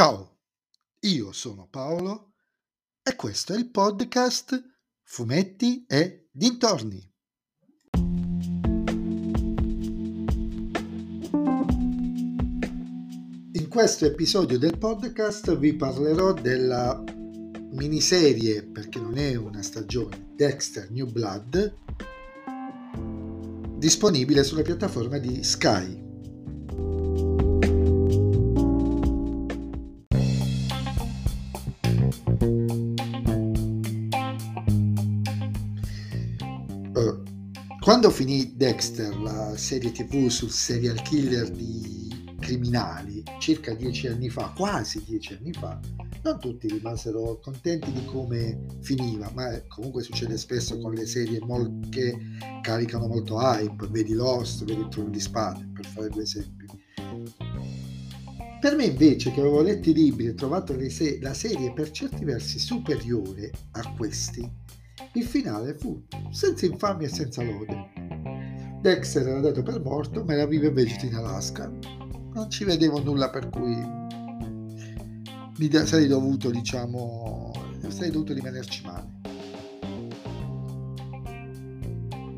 Ciao, io sono Paolo e questo è il podcast Fumetti e Dintorni. In questo episodio del podcast vi parlerò della miniserie, perché non è una stagione, Dexter New Blood, disponibile sulla piattaforma di Sky. Quando finì Dexter, la serie tv sul serial killer di criminali, circa dieci anni fa, quasi dieci anni fa, non tutti rimasero contenti di come finiva, ma comunque succede spesso con le serie che caricano molto hype, vedi Lost, vedi Trono di Spade, per fare due esempi. Per me invece, che avevo letto i libri e trovato se- la serie per certi versi superiore a questi, il finale fu senza infamia e senza lode. Dexter era dato per morto, ma era vivo e vegeto in Alaska. Non ci vedevo nulla per cui mi sarei dovuto, diciamo, sarei dovuto rimanerci male.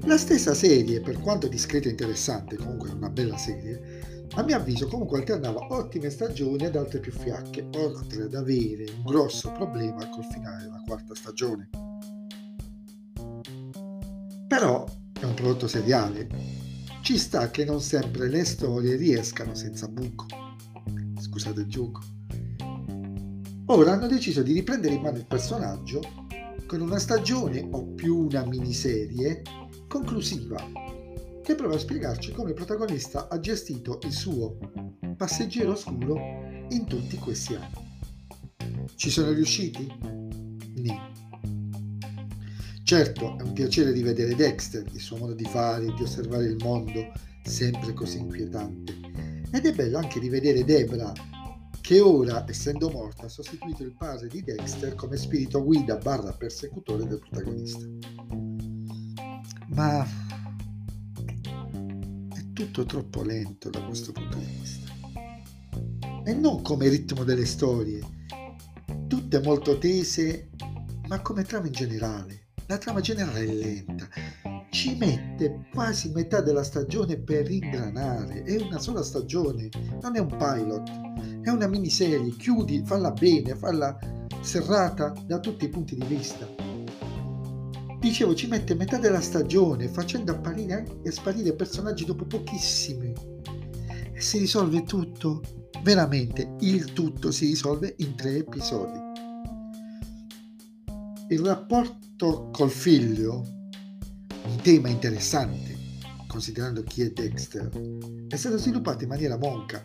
La stessa serie, per quanto discreta e interessante, comunque è una bella serie, a mio avviso comunque alternava ottime stagioni ad altre più fiacche, oltre ad avere un grosso problema col finale della quarta stagione. Però è un prodotto seriale. Ci sta che non sempre le storie riescano senza buco. Scusate il gioco. Ora hanno deciso di riprendere in mano il personaggio con una stagione o più una miniserie conclusiva che prova a spiegarci come il protagonista ha gestito il suo passeggero oscuro in tutti questi anni. Ci sono riusciti? No. Certo, è un piacere rivedere Dexter, il suo modo di fare, di osservare il mondo, sempre così inquietante. Ed è bello anche rivedere Debra che ora, essendo morta, ha sostituito il padre di Dexter come spirito guida barra persecutore del protagonista. Ma è tutto troppo lento da questo punto di vista. E non come ritmo delle storie, tutte molto tese, ma come trama in generale. La trama generale è lenta, ci mette quasi metà della stagione per ingranare. È una sola stagione, non è un pilot è una miniserie, chiudi, falla bene, falla serrata da tutti i punti di vista. Dicevo, ci mette metà della stagione facendo apparire e sparire personaggi dopo pochissimi. E si risolve tutto, veramente, il tutto si risolve in tre episodi. Il rapporto col figlio, un tema interessante, considerando chi è Dexter, è stato sviluppato in maniera monca.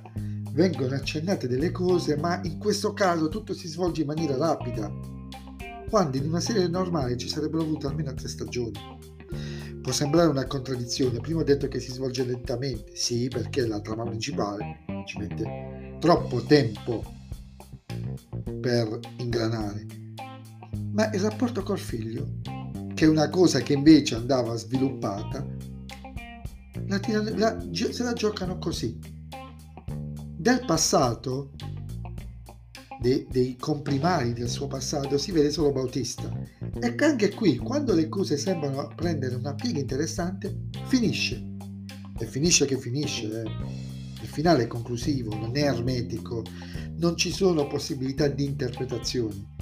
Vengono accennate delle cose, ma in questo caso tutto si svolge in maniera rapida, quando in una serie normale ci sarebbero avute almeno tre stagioni. Può sembrare una contraddizione, prima ho detto che si svolge lentamente, sì, perché la trama principale ci mette troppo tempo per ingranare, ma il rapporto col figlio, che è una cosa che invece andava sviluppata, la, la, se la giocano così, del passato, dei, dei comprimari del suo passato, si vede solo Bautista. E anche qui, quando le cose sembrano prendere una piega interessante, finisce. E finisce che finisce. Eh. Il finale è conclusivo, non è ermetico, non ci sono possibilità di interpretazioni.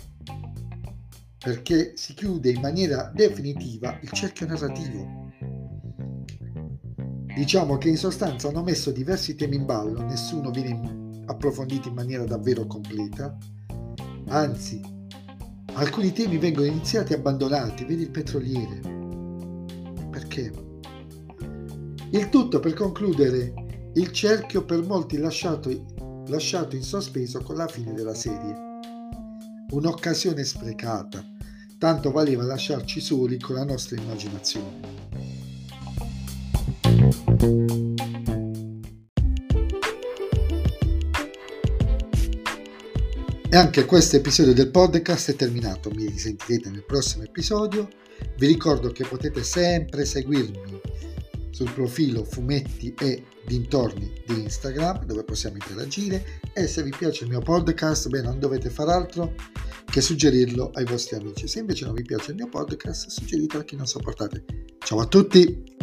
Perché si chiude in maniera definitiva il cerchio narrativo Diciamo che in sostanza hanno messo diversi temi in ballo, nessuno viene approfondito in maniera davvero completa, anzi alcuni temi vengono iniziati e abbandonati, vedi il petroliere. Perché? Il tutto per concludere il cerchio per molti lasciato, lasciato in sospeso con la fine della serie. Un'occasione sprecata, tanto valeva lasciarci soli con la nostra immaginazione. E anche questo episodio del podcast è terminato, mi risentirete nel prossimo episodio. Vi ricordo che potete sempre seguirmi sul profilo fumetti e dintorni di Instagram dove possiamo interagire e se vi piace il mio podcast beh non dovete far altro che suggerirlo ai vostri amici. Se invece non vi piace il mio podcast suggeritelo a chi non sopportate. Ciao a tutti